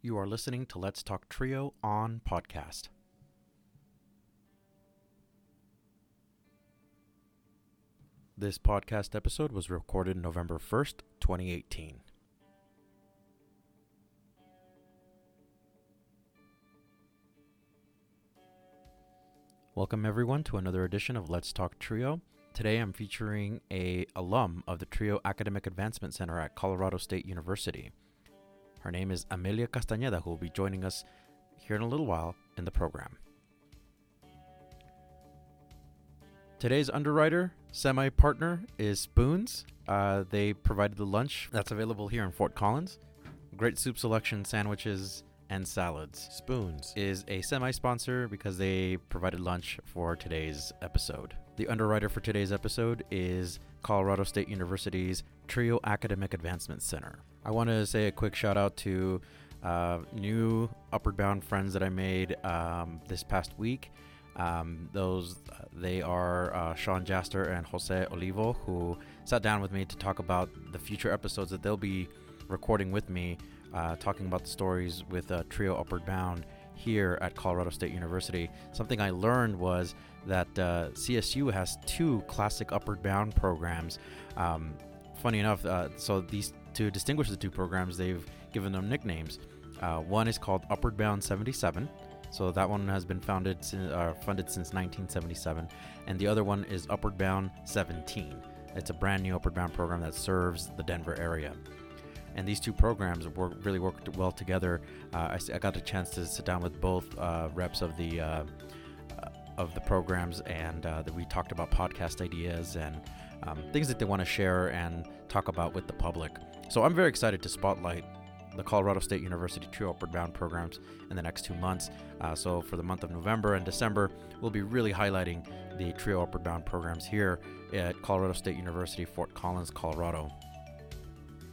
You are listening to Let's Talk Trio on podcast. This podcast episode was recorded November 1st, 2018. Welcome everyone to another edition of Let's Talk Trio. Today I'm featuring a alum of the Trio Academic Advancement Center at Colorado State University. Her name is Amelia Castañeda, who will be joining us here in a little while in the program. Today's underwriter, semi partner, is Spoons. Uh, they provided the lunch that's available here in Fort Collins. Great soup selection, sandwiches, and salads. Spoons is a semi sponsor because they provided lunch for today's episode. The underwriter for today's episode is Colorado State University's Trio Academic Advancement Center. I want to say a quick shout out to uh, new Upward Bound friends that I made um, this past week. Um, those uh, they are uh, Sean Jaster and Jose Olivo, who sat down with me to talk about the future episodes that they'll be recording with me, uh, talking about the stories with uh, Trio Upward Bound here at Colorado State University. Something I learned was that uh, CSU has two classic Upward Bound programs. Um, funny enough, uh, so these to distinguish the two programs, they've given them nicknames. one is called Upward Bound 77 so that one has been founded, uh, funded since 1977, and the other one is Upward Bound 17. It's a brand new Upward Bound program that serves the Denver area. And these two programs work, really worked well together. Uh, I, I, got a chance to sit down with both uh, reps of the uh, uh, of the programs, and uh, we talked about podcast ideas and um, things that they want to share and talk about with the public. So I'm very excited to spotlight the Colorado State University Trio Upward Bound programs in the next two months. Uh, so, for the month of November and December, we'll be really highlighting the Trio Upward Bound programs here at Colorado State University, Fort Collins, Colorado.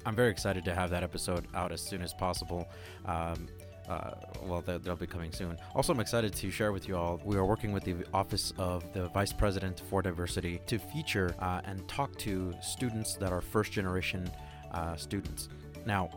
I'm very excited to have that episode out as soon as possible. Um, uh, well, they'll be coming soon. Also, I'm excited to share with you all. We are working with the Office of the Vice President for Diversity to feature uh, and talk to students that are first generation uh, students. Now,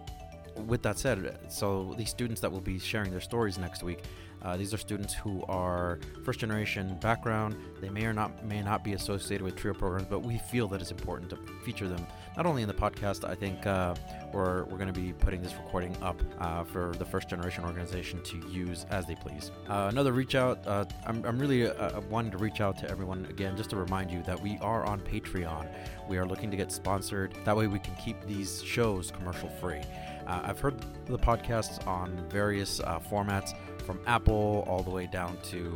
with that said, so these students that will be sharing their stories next week, uh, these are students who are first generation background. They may or not may not be associated with trio programs, but we feel that it's important to feature them not only in the podcast. I think uh, we're we're going to be putting this recording up uh, for the first generation organization to use as they please. Uh, another reach out. Uh, I'm I'm really uh, wanting to reach out to everyone again, just to remind you that we are on Patreon. We are looking to get sponsored. That way, we can keep these shows commercial free. Uh, I've heard the podcasts on various uh, formats from Apple all the way down to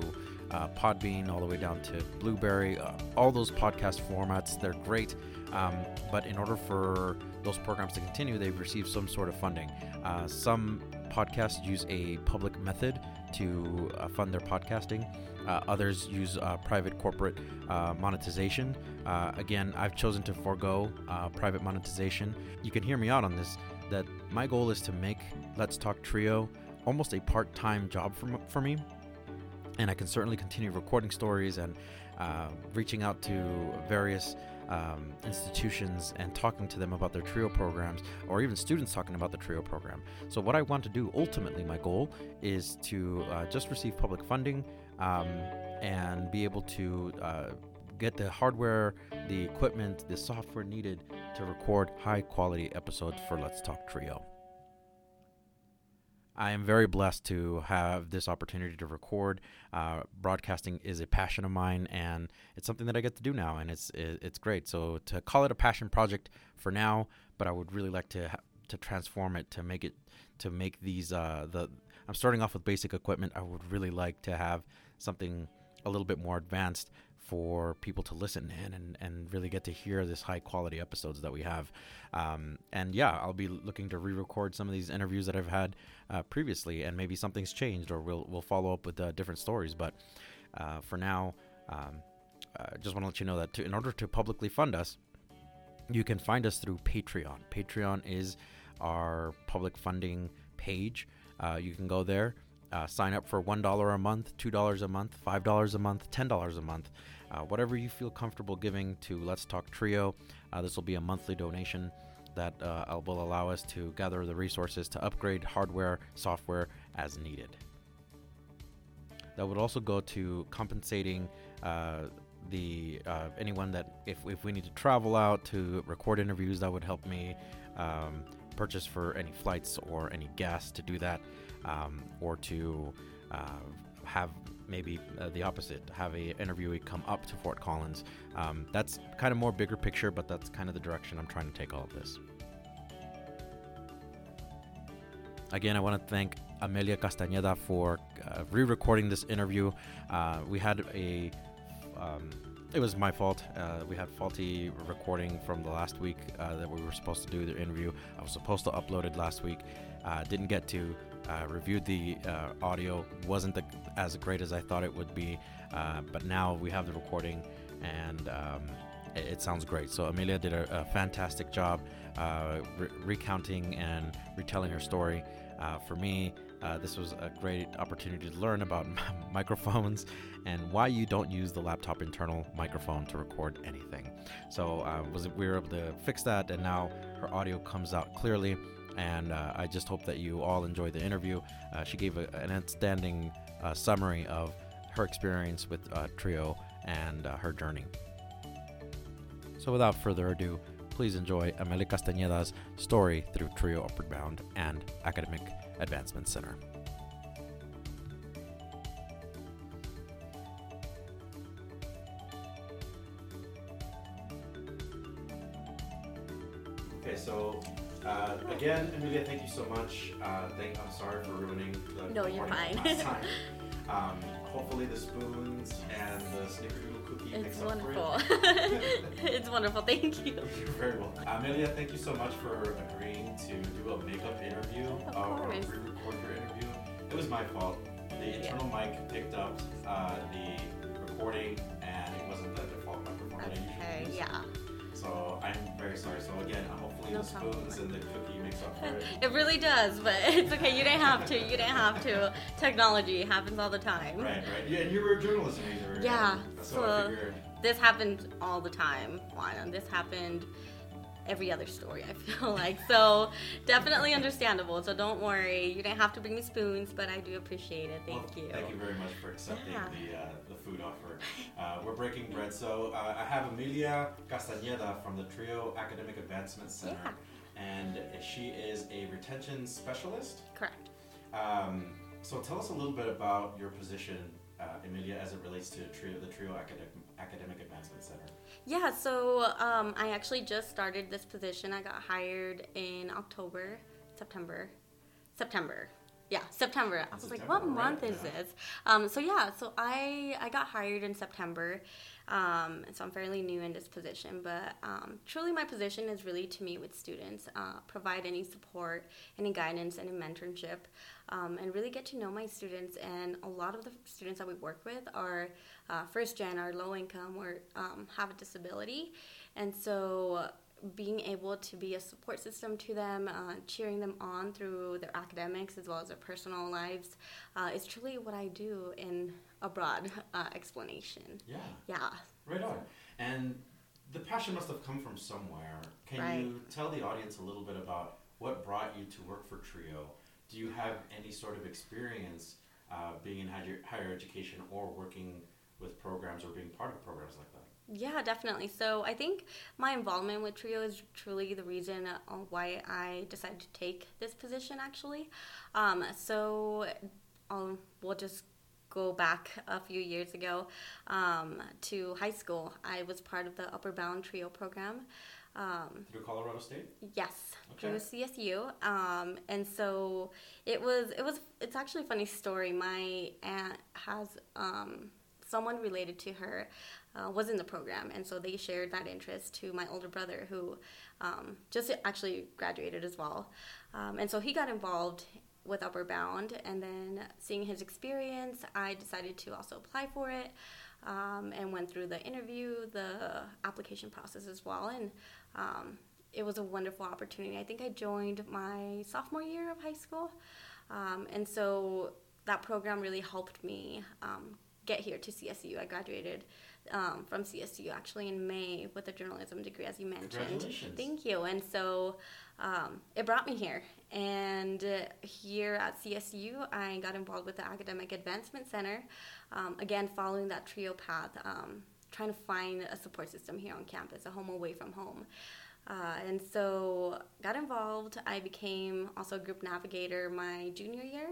uh, Podbean, all the way down to Blubrry, uh, all those podcast formats. They're great. Um, but in order for those programs to continue, they've received some sort of funding. Uh, some podcasts use a public method to uh, fund their podcasting. Uh, others use uh, private corporate uh, monetization. Uh, again, I've chosen to forego private monetization. You can hear me out on this that my goal is to make Let's Talk Trio almost a part time job for, for me. And I can certainly continue recording stories and uh, reaching out to various um, institutions and talking to them about their trio programs, or even students talking about the trio program. So, what I want to do ultimately, my goal is to uh, just receive public funding um, and be able to uh, get the hardware, the equipment, the software needed to record high quality episodes for Let's Talk Trio. I am very blessed to have this opportunity to record. Uh, broadcasting is a passion of mine, and it's something that I get to do now, and it's it's great. So to call it a passion project for now, but I would really like to ha- to transform it to make it to make these uh, the. I'm starting off with basic equipment. I would really like to have something a little bit more advanced for people to listen in and, and really get to hear this high quality episodes that we have. Um, and yeah, I'll be looking to re-record some of these interviews that I've had uh, previously, and maybe something's changed, or we'll we'll follow up with uh, different stories. But uh, for now, um, I just want to let you know that to, in order to publicly fund us, you can find us through Patreon. Patreon is our public funding page. Uh, you can go there. Uh, sign up for $1 a month, $2 a month, $5 a month, $10 a month, uh, whatever you feel comfortable giving to Let's Talk Trio. Uh, this will be a monthly donation. That uh, will allow us to gather the resources to upgrade hardware, software as needed. That would also go to compensating uh, the uh, anyone that if, if we need to travel out to record interviews, that would help me um, purchase for any flights or any gas to do that, um, or to uh, have maybe uh, the opposite, have a interviewee come up to Fort Collins. Um, that's kind of more bigger picture, but that's kind of the direction I'm trying to take all of this. Again, I want to thank Amelia Castañeda for uh, re-recording this interview. Uh, we had a um, it was my fault. Uh, we had faulty recording from the last week uh, that we were supposed to do the interview. I was supposed to upload it last week. Uh, didn't get to. Uh, reviewed the uh, audio. wasn't the, as great as I thought it would be, uh, but now we have the recording and um, it, it, sounds great. So Amelia did a, a fantastic job re- recounting and retelling her story. for me, uh, this was a great opportunity to learn about microphones and why you don't use the laptop internal microphone to record anything. So uh, was we were able to fix that, and now her audio comes out clearly. And uh, I just hope that you all enjoy the interview. Uh, she gave a, an outstanding uh, summary of her experience with uh, Trio and her journey. So without further ado, please enjoy Amelia Castañeda's story through Trio Upward Bound and Academic Advancement Center. Again, Amelia, thank you so much. Uh, thank, I'm sorry for ruining the no, you're fine. last time. Um, hopefully, the spoons and the snickerdoodle cookie it's wonderful. it's wonderful. Thank you. You're very welcome. Amelia, thank you so much for agreeing to do a makeup interview of uh, or re-record your interview. It was my fault. The internal mic picked up uh, the recording, and it wasn't the default microphone okay, that I usually use. yeah. So I'm very sorry. So again, hopefully no the spoons and the cookie makes up for it. it really does, but it's okay. You didn't have to. You didn't have to. Technology happens all the time. Right, right. Yeah, and you were a journalist major. Yeah. So this happens all the time, Juana. This happened every other story, I feel like. So definitely understandable. So don't worry. You didn't have to bring me spoons, but I do appreciate it. Thank well, you. Thank you very much for accepting yeah. the, uh, the food offer. Uh, we're breaking bread. So uh, I have Amelia Castañeda from the Trio Academic Advancement Center. Yeah. And she is a retention specialist. Correct. Um, so tell us a little bit about your position, uh, Emilia, as it relates to Trio, the Trio Academic, Academic Advancement Center. Yeah, so um, I actually just started this position. I got hired in October, September, September. Yeah, September. I was September, like, what right, month is yeah. this? Um, so yeah, so I I got hired in September. Um, so I'm fairly new in this position, but um, truly my position is really to meet with students, uh, provide any support, any guidance, any mentorship, um, and really get to know my students. And a lot of the students that we work with are uh, first gen, are low income, or um, have a disability, and so being able to be a support system to them, uh, cheering them on through their academics as well as their personal lives, uh, is truly what I do in a broad uh, explanation. Yeah. Yeah. Right on. And the passion must have come from somewhere. Can right. you tell the audience a little bit about what brought you to work for Trio? Do you have any sort of experience uh, being in higher, higher education or working with programs or being part of programs like that? Yeah, definitely. So I think my involvement with Trio is truly the reason uh, why I decided to take this position, actually. Um, so um, we'll just go back a few years ago um, to high school. I was part of the Upward Bound Trio program. Um, through Colorado State. Yes, okay. through CSU, um, and so it was. It was. It's actually a funny story. My aunt has um, someone related to her uh, was in the program, and so they shared that interest to my older brother, who um, just actually graduated as well. Um, and so he got involved with Upward Bound, and then seeing his experience, I decided to also apply for it. Um, and went through the interview, the application process as well, and um, it was a wonderful opportunity. I think I joined my sophomore year of high school, um, and so that program really helped me um, get here to CSU. I graduated um, from CSU actually in May with a journalism degree, as you mentioned. Thank you. And so um, it brought me here. And uh, here at CSU, I got involved with the Academic Advancement Center. Um, again, following that trio path, um, trying to find a support system here on campus, a home away from home. Uh, and so got involved. I became also a group navigator my junior year.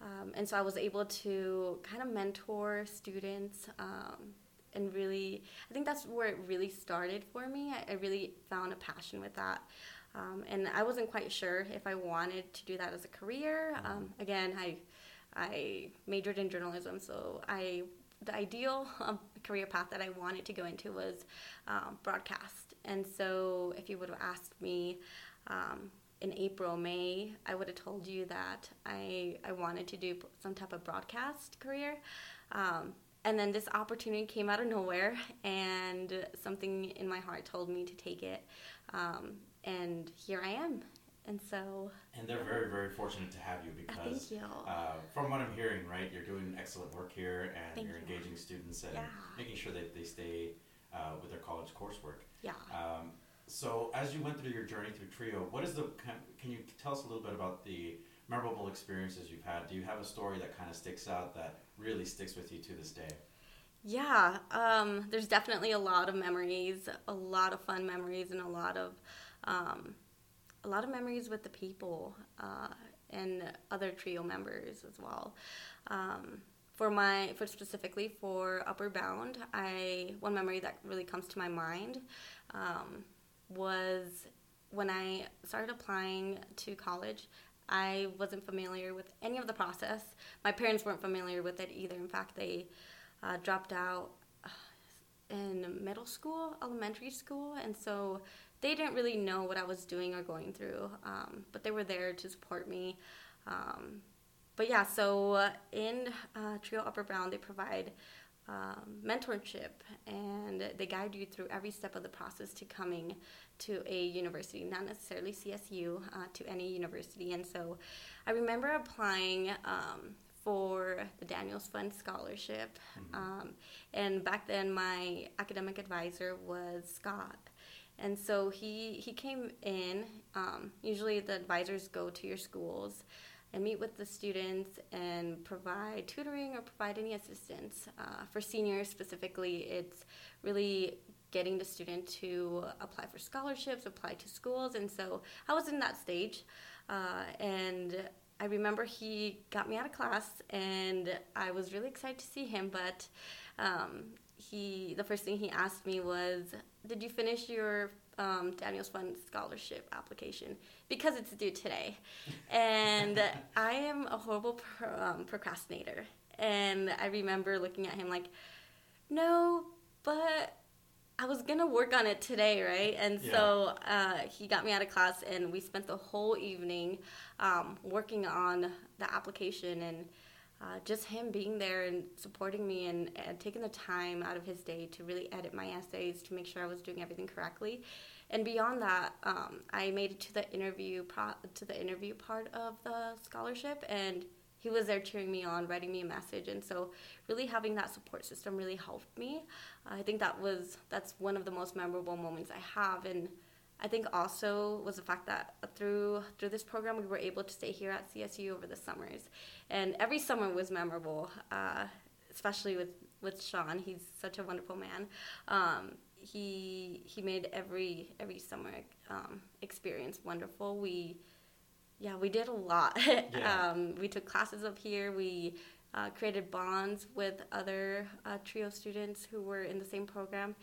Um, and so I was able to kind of mentor students um, and really, I think that's where it really started for me. I, I really found a passion with that. Um, and I wasn't quite sure if I wanted to do that as a career. Um, again, I, I majored in journalism, so I the ideal um, career path that I wanted to go into was um, broadcast. And so, if you would have asked me um, in April, May, I would have told you that I I wanted to do some type of broadcast career. And then this opportunity came out of nowhere, and something in my heart told me to take it. Um, and here I am. And so, And they're very, very fortunate to have you because, thank you. uh, from what I'm hearing, right, you're doing excellent work here and Thank you're you. engaging students and Yeah. making sure that they stay uh, with their college coursework. yeah. Um, so, as you went through your journey through Trio, what is the kind- can you tell us a little bit about the memorable experiences you've had? Do you have a story that kind of sticks out that really sticks with you to this day? Yeah, um, there's definitely a lot of memories, a lot of fun memories, and a lot of um, a lot of memories with the people uh, and other trio members as well. Um, for my, for specifically for Upward Bound, I one memory that really comes to my mind um, was when I started applying to college. I wasn't familiar with any of the process. My parents weren't familiar with it either. In fact, they uh, dropped out uh, in middle school, elementary school, and so they didn't really know what I was doing or going through. Um, but they were there to support me. Um, but yeah, so in uh, Trio Upward Bound, they provide um, mentorship and they guide you through every step of the process to coming to a university, not necessarily CSU, uh, to any university. And so I remember applying um, for the Daniels Fund Scholarship. Um, and back then, my academic advisor was Scott. And so he, he came in. Um, usually, the advisors go to your schools and meet with the students and provide tutoring or provide any assistance. Uh, for seniors specifically, it's really getting the student to apply for scholarships, apply to schools, and so I was in that stage. Uh, and I remember he got me out of class, and I was really excited to see him. But um, he, the first thing he asked me was, "Did you finish your um, Daniels Fund scholarship application because it's due today. And I am a horrible pro, um, procrastinator. And I remember looking at him like, no, but I was gonna work on it today, right? And so uh, he got me out of class, and we spent the whole evening um, working on the application and. Uh, just him being there and supporting me and, and taking the time out of his day to really edit my essays to make sure I was doing everything correctly. And beyond that, um, I made it to the interview pro- to the interview part of the scholarship, and he was there cheering me on, writing me a message, and so really having that support system really helped me. I think that was that's one of the most memorable moments I have, and I think also was the fact that through through this program we were able to stay here at CSU over the summers, and every summer was memorable, uh, especially with with Sean. He's such a wonderful man. Um, he he made every every summer um, experience wonderful. We yeah we did a lot. Yeah. um, we took classes up here. We uh, created bonds with other uh, trio students who were in the same program,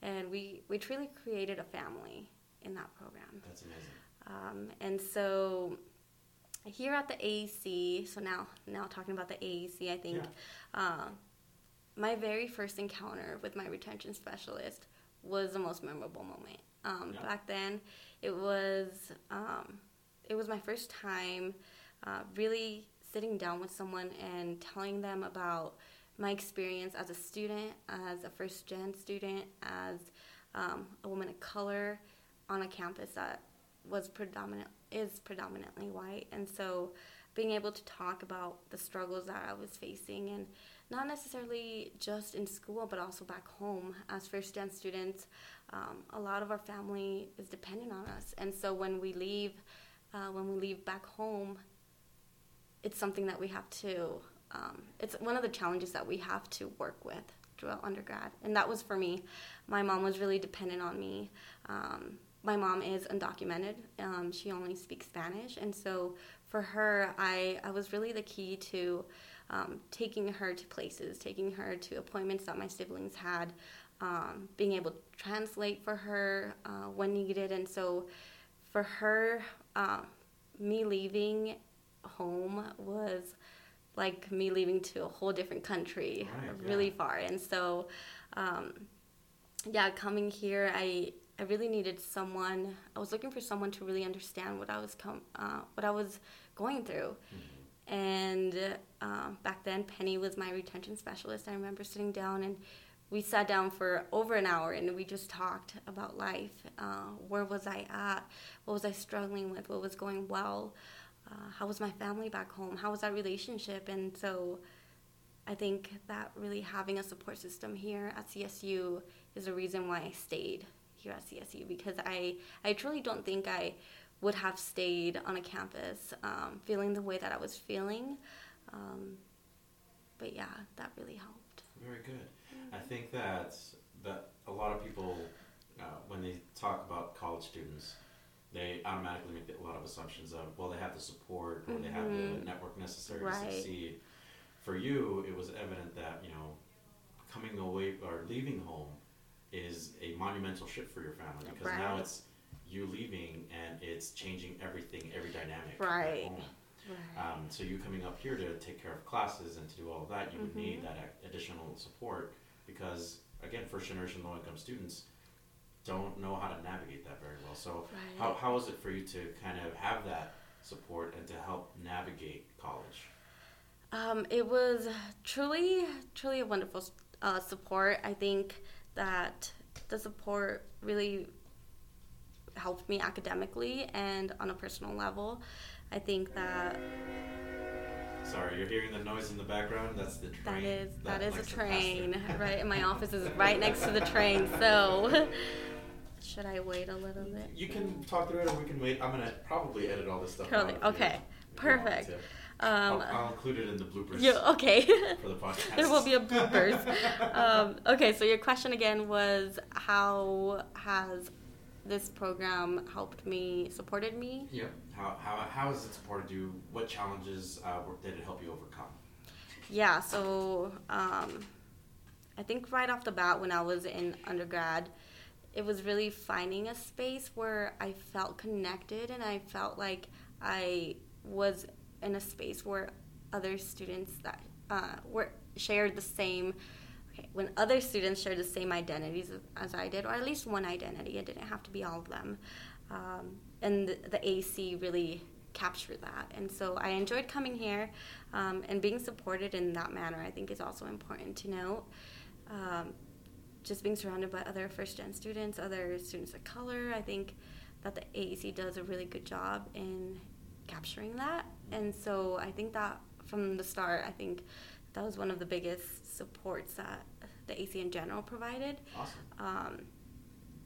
and we we truly created a family in that program. That's amazing. Um, and so here at the AEC, so now now talking about the AEC, I think uh, my very first encounter with my retention specialist was the most memorable moment. Um, Yeah. Back then, it was um, it was my first time uh, really sitting down with someone and telling them about my experience as a student, as a first gen student, as um, a woman of color on a campus that was predominant is predominantly white, and so being able to talk about the struggles that I was facing and not necessarily just in school but also back home as first gen students um, a lot of our family is dependent on us. And so when we leave uh, when we leave back home it's something that we have to um, it's one of the challenges that we have to work with throughout undergrad. And that was for me. My mom was really dependent on me um, my mom is undocumented um, she only speaks spanish and so for her i, I was really the key to um, taking her to places taking her to appointments that my siblings had um, being able to translate for her uh, when needed and so for her uh, me leaving home was like me leaving to a whole different country, Right, really yeah. far. And so, um, yeah, coming here, I I really needed someone. I was looking for someone to really understand what I was com- uh, what I was going through. And uh, back then, Penny was my retention specialist. I remember sitting down and we sat down for over an hour and we just talked about life. Uh, where was I at? What was I struggling with? What was going well? Uh, how was my family back home? How was that relationship? And so I think that really having a support system here at CSU is the reason why I stayed here at CSU because I, I truly don't think I would have stayed on a campus um, feeling the way that I was feeling. Um, but yeah, that really helped. Very good. I think that that a lot of people, uh, when they talk about college students, they automatically make a lot of assumptions of well, they have the support or they have the Mhm. network necessary to succeed. For you, it was evident that you know, coming away or leaving home is a monumental shift for your family because now it's you leaving and it's changing everything, every dynamic Right. Right. Um, so you coming up here to take care of classes and to do all of that, you would need Mhm. that additional support because again, first generation low income students don't know how to navigate that very well. So Right. how, how is it for you to kind of have that support and to help navigate college? Um, it was truly, truly a wonderful uh, support. I think that the support really helped me academically and on a personal level. I think that Sorry, you're hearing the noise in the background. That's the train. that is that is a likes to pass train, right? And my office is right next to the train. So should I wait a little bit? You can talk through it, or we can wait. I'm gonna probably edit all this stuff. Out okay, perfect. Um, I'll, I'll include it in the bloopers yeah, okay. for the podcast. there will be a bloopers. um, okay, so your question again was how has this program helped me, supported me? Yeah. How, how, how has it supported you? What challenges uh, were- did it help you overcome? Yeah, so um, I think right off the bat when I was in undergrad, it was really finding a space where I felt connected and I felt like I was in a space where other students that uh, were shared the same. Okay, when other students shared the same identities as I did, or at least one identity, it didn't have to be all of them. Um, and the, the AC really captured that. And so I enjoyed coming here um, and being supported in that manner, I think is also important to note. Um, just being surrounded by other first gen students, other students of color, I think that the AAC does a really good job in capturing that. And so I think that from the start, I think that was one of the biggest supports that the AC in general provided. Awesome. Um,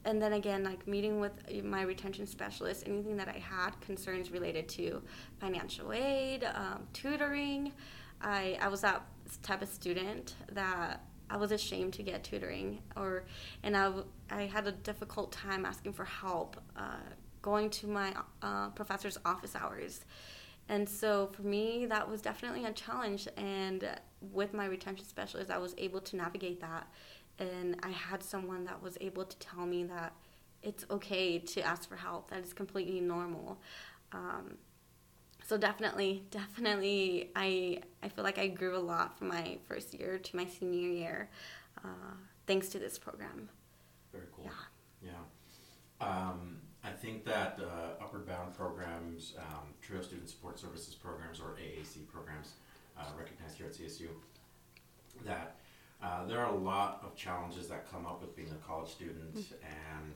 and then again, like meeting with my retention specialist, anything that I had concerns related to financial aid, um, tutoring. I, I was that type of student that I was ashamed to get tutoring, or and I, I had a difficult time asking for help, uh, going to my uh, professor's office hours. And so for me, that was definitely a challenge. And with my retention specialist, I was able to navigate that. And I had someone that was able to tell me that it's okay to ask for help, that it's completely normal. Um, so definitely, definitely, I, I feel like I grew a lot from my first year to my senior year uh, thanks to this program. Very cool. Yeah. Yeah. Um, I think that uh, Upward Bound programs, um, Trio Student Support Services programs, or AAC programs, uh, recognized here at CSU, that uh, there are a lot of challenges that come up with being a college student, and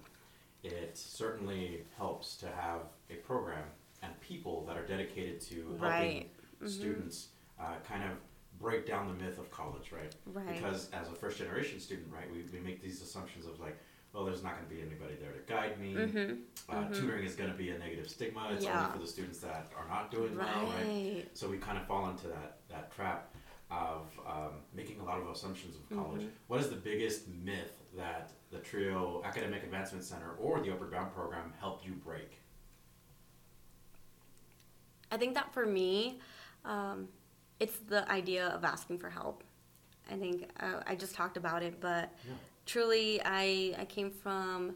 it certainly helps to have a program and people that are dedicated to helping Right. students uh, kind of break down the myth of college, right? Right. Because as a first generation student, right, we, we make these assumptions of like, well, there's not going to be anybody there to guide me. Uh, Tutoring is going to be a negative stigma. It's Mm-hmm. Yeah. only for the students that are not doing well, right? Right. So we kind of fall into that, that trap of um, making a lot of assumptions of college. Mm-hmm. What is the biggest myth that the TRIO Academic Advancement Center or the Upward Bound program helped you break? I think that for me, um, it's the idea of asking for help. I think uh, I just talked about it, but Yeah. Truly, I I came from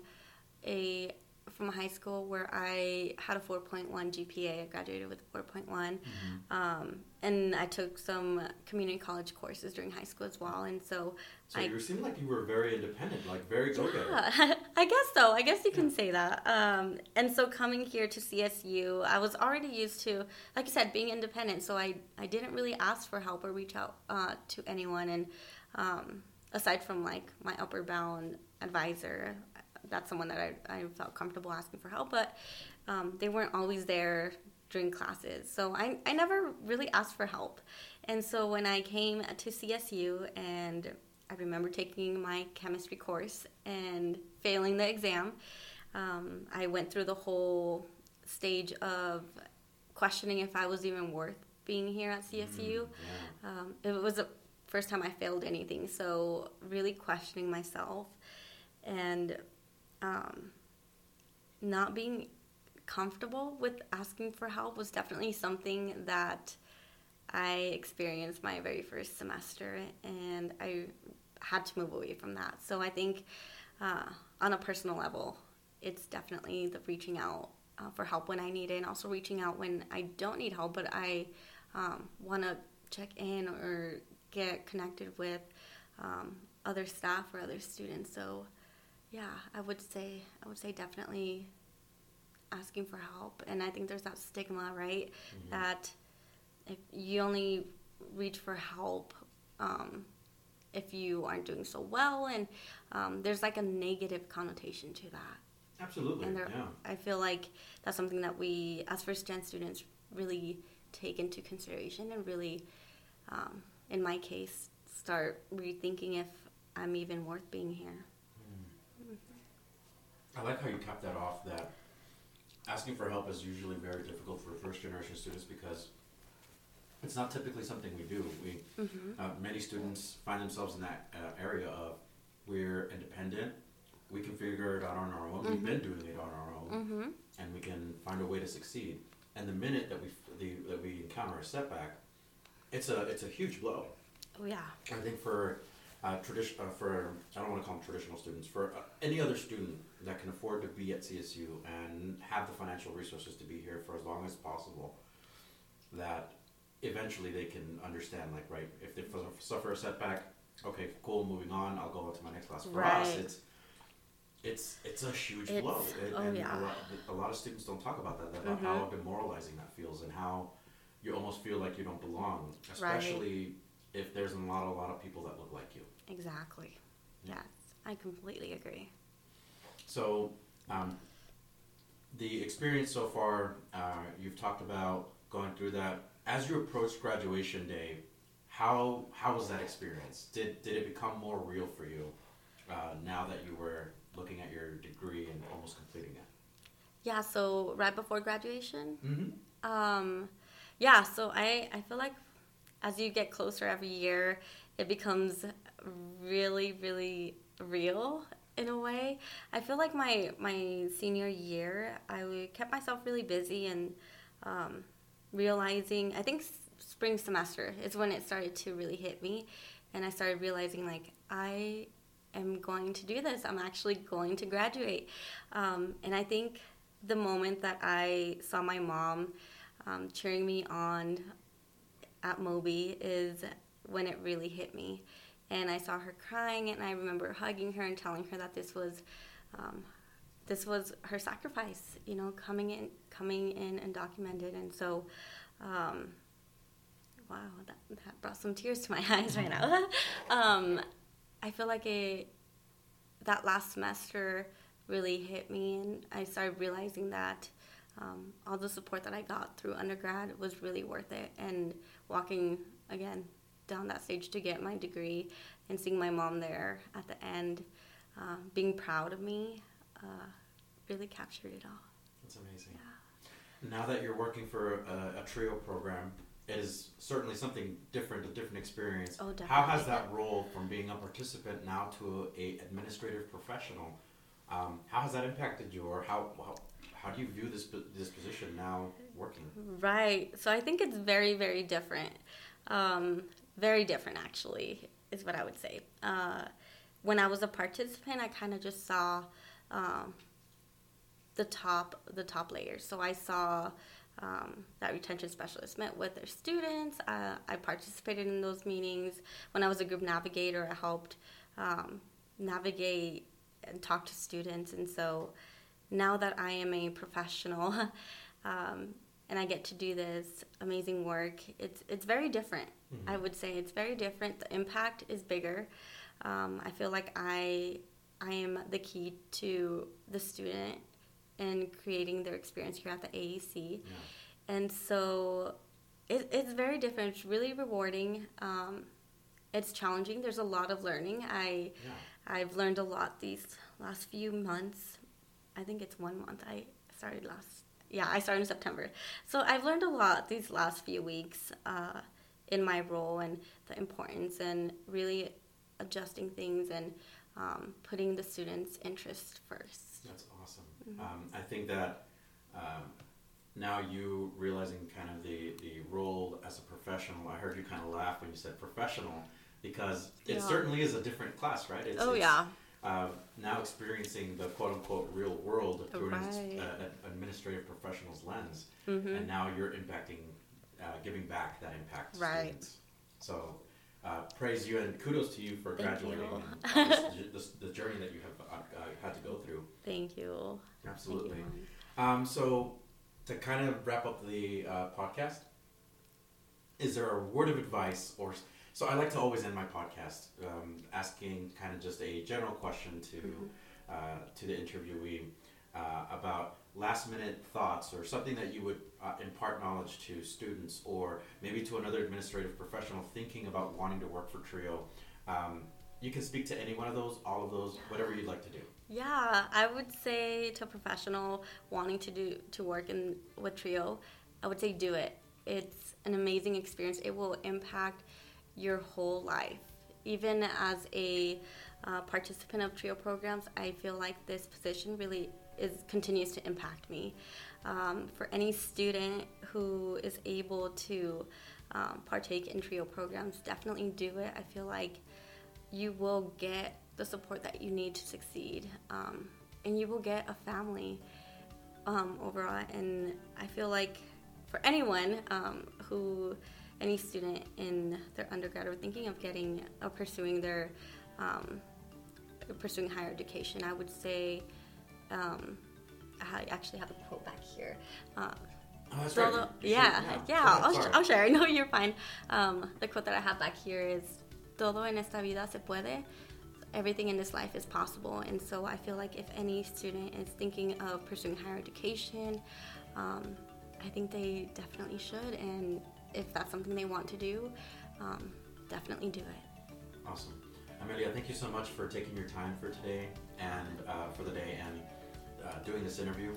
a from a high school where I had a 4.1 GPA. I graduated with a 4.1, um, and I took some community college courses during high school as well. And so, So I you seem like you were very independent, like very go-getter. yeah, I guess so. I guess you can say that. Um, and so coming here to CSU, I was already used to, like I said, being independent. So I, I didn't really ask for help or reach out uh, to anyone. And um, aside from like my Upward Bound advisor, that's someone that I, I felt comfortable asking for help. But um, they weren't always there during classes. So I, I never really asked for help. And so when I came to CSU and I remember taking my chemistry course and failing the exam. Um, I went through the whole stage of questioning if I was even worth being here at CSU. yeah. Um, it was the first time I failed anything, so really questioning myself and um, not being comfortable with asking for help was definitely something that I experienced my very first semester, and I had to move away from that. So I think uh, on a personal level, it's definitely the reaching out uh, for help when I need it, and also reaching out when I don't need help, but I um, want to check in or get connected with um, other staff or other students. So yeah, I would say I would say definitely asking for help, and I think there's that stigma, right? That if you only reach for help um, if you aren't doing so well, and um, there's like a negative connotation to that. Absolutely, And there, yeah. I feel like that's something that we, as first gen students, really take into consideration and really, um, in my case, start rethinking if I'm even worth being here. I like how you capped that off. That asking for help is usually very difficult for first generation students because it's not typically something we do. We uh, many students find themselves in that uh, area of we're independent. We can figure it out on our own. We've been doing it on our own, Mm-hmm. and we can find a way to succeed. And the minute that we the, that we encounter a setback, it's a it's a huge blow. Oh yeah. I think for uh, tradition, uh, for I don't want to call them traditional students, for uh, any other student that can afford to be at CSU and have the financial resources to be here for as long as possible, that eventually they can understand, like, right, if they f- suffer a setback, okay, cool, moving on, I'll go on to my next class. For us, it's it's it's a huge It's- blow, and, oh, and yeah. a, lot, a lot of students don't talk about that, about Mhm. how demoralizing that feels, and how you almost feel like you don't belong, especially if there's a lot, a lot of people that look like you. Exactly. Yes, I completely agree. So, um, the experience so far, uh, you've talked about going through that. As you approach graduation day, how how was that experience? Did did it become more real for you uh, now that you were looking at your degree and almost completing it? Yeah. So right before graduation, Mm-hmm. Um, yeah, so I, I feel like as you get closer every year, it becomes really, really real in a way. I feel like my, my senior year, I kept myself really busy and um, realizing, I think spring semester is when it started to really hit me. And I started realizing, like, I am going to do this. I'm actually going to graduate. Um, and I think the moment that I saw my mom um, cheering me on at Moby is when it really hit me. And I saw her crying, and I remember hugging her and telling her that this was, um, this was her sacrifice, you know, coming in, coming in and documented. And so, um, wow, that, that brought some tears to my eyes right now. um, I feel like it, that last semester really hit me, and I started realizing that um, all the support that I got through undergrad was really worth it. And walking again down that stage to get my degree and seeing my mom there at the end, uh, being proud of me, uh, really captured it all. That's amazing. Yeah. Now that you're working for a, a, trio program, it is certainly something different, a different experience. Oh, definitely. How has that role from being a participant now to a administrative professional? Um, how has that impacted you, or how, how how do you view this this position now working? Right. So I think it's very very different. Um, very different actually is what I would say. Uh, when I was a participant, I kind of just saw um, the top the top layers. So I saw um, that retention specialist met with their students. Uh, I participated in those meetings. When I was a group navigator, I helped um, navigate and talk to students. And so now that I am a professional um, and I get to do this amazing work, it's it's very different. Mm-hmm. I would say it's very different. The impact is bigger. Um, I feel like I I am the key to the student and creating their experience here at the AEC, yeah. and so it, it's very different. It's really rewarding. Um, it's challenging. There's a lot of learning. I yeah. I've learned a lot these last few months I think it's one month. I started last. Yeah, I started in September. So I've learned a lot these last few weeks uh, in my role and the importance and really adjusting things and um, putting the students' interest first. That's awesome. Mm-hmm. Um, I think that um, now you realizing kind of the, the role as a professional, I heard you kind of laugh when you said professional because it yeah. certainly is a different class, right? It's, oh, it's, yeah uh, now experiencing the quote unquote real world through right. an uh, administrative professional's lens, mm-hmm. and now you're impacting, uh, giving back that impact to right. students. So, uh, praise you and kudos to you for Thank graduating you. and this, this, the journey that you have uh, uh, had to go through. Thank you. Absolutely. Thank you, um, so, to kind of wrap up the podcast, is there a word of advice or so I like to always end my podcast um, asking kind of just a general question to mm-hmm. uh, to the interviewee uh, about last minute thoughts or something that you would uh, impart knowledge to students or maybe to another administrative professional thinking about wanting to work for Trio. Um, you can speak to any one of those, all of those, whatever you'd like to do. Yeah, I would say to a professional wanting to do to work in with Trio, I would say do it. It's an amazing experience. It will impact your whole life. Even as a uh, participant of trio programs, I feel like this position really is continues to impact me. Um, for any student who is able to um, partake in trio programs, definitely do it. I feel like you will get the support that you need to succeed, um, and you will get a family um, overall. And I feel like for anyone um, who any student in their undergrad or thinking of getting or pursuing their um, pursuing higher education, I would say um, I actually have a quote back here. Uh, oh, that's right. yeah, yeah, yeah I'll, I'll, share. No, you're fine. Um, the quote that I have back here is "Todo en esta vida se puede." Everything in this life is possible, and so I feel like if any student is thinking of pursuing higher education, um, I think they definitely should, and if that's something they want to do, um, definitely do it. Awesome. Amelia, thank you so much for taking your time for today and uh, for the day and uh, doing this interview.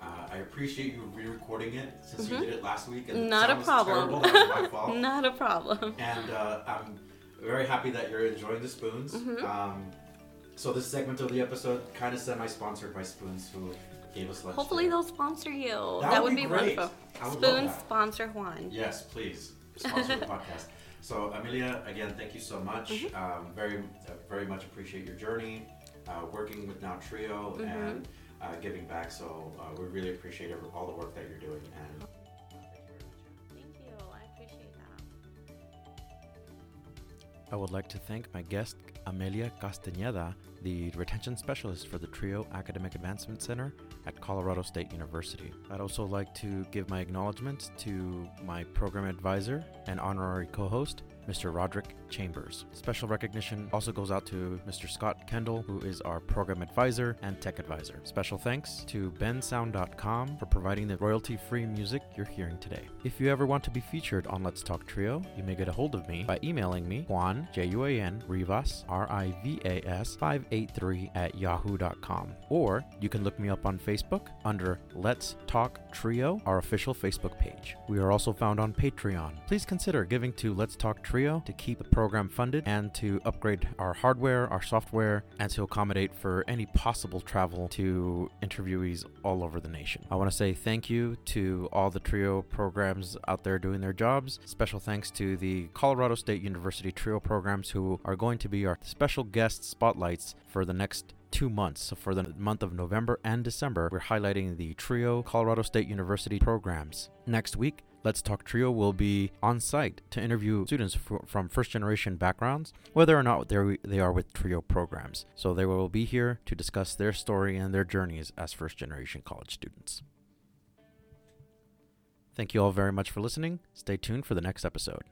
Uh, I appreciate you re-recording it since mm-hmm. you did it last week. And Not a problem. Not a problem. And uh, I'm very happy that you're enjoying the spoons. Mm-hmm. Um, so this segment of the episode kind of semi-sponsored by Spoons, who gave us lunch. Hopefully today. they'll sponsor you. That, that would, be, be wonderful. Spoon sponsor Juan. Yes, please sponsor the podcast. So Amelia, again, thank you so much. Mm-hmm. Um, very, uh, very much appreciate your journey, uh, working with Now Trio mm-hmm. and uh, giving back. So uh, we really appreciate all the work that you're doing and. Thank you. I appreciate that. I would like to thank my guest, Amelia Castañeda, the retention specialist for the TRIO Academic Advancement Center at Colorado State University. I'd also like to give my acknowledgments to my program advisor and honorary co host, Mr. Roderick Chambers. Special recognition also goes out to Mr. Scott Kendall, who is our program advisor and tech advisor. Special thanks to bensound.com for providing the royalty free music you're hearing today. If you ever want to be featured on Let's Talk Trio, you may get a hold of me by emailing me, Juan, J U A N, Rivas, R I V A S, 583 at yahoo.com. Or you can look me up on Facebook under Let's Talk Trio, our official Facebook page. We are also found on Patreon. Please consider giving to Let's Talk Trio to keep the program funded and to upgrade our hardware, our software, and to accommodate for any possible travel to interviewees all over the nation. I want to say thank you to all the Trio programs out there doing their jobs. Special thanks to the Colorado State University Trio programs who are going to be our special guest spotlights for the next two months. So for the month of November and December, we're highlighting the Trio Colorado State University programs. Next week, Let's Talk Trio will be on site to interview students from first generation backgrounds, whether or not they are with Trio programs. So they will be here to discuss their story and their journeys as first generation college students. Thank you all very much for listening. Stay tuned for the next episode.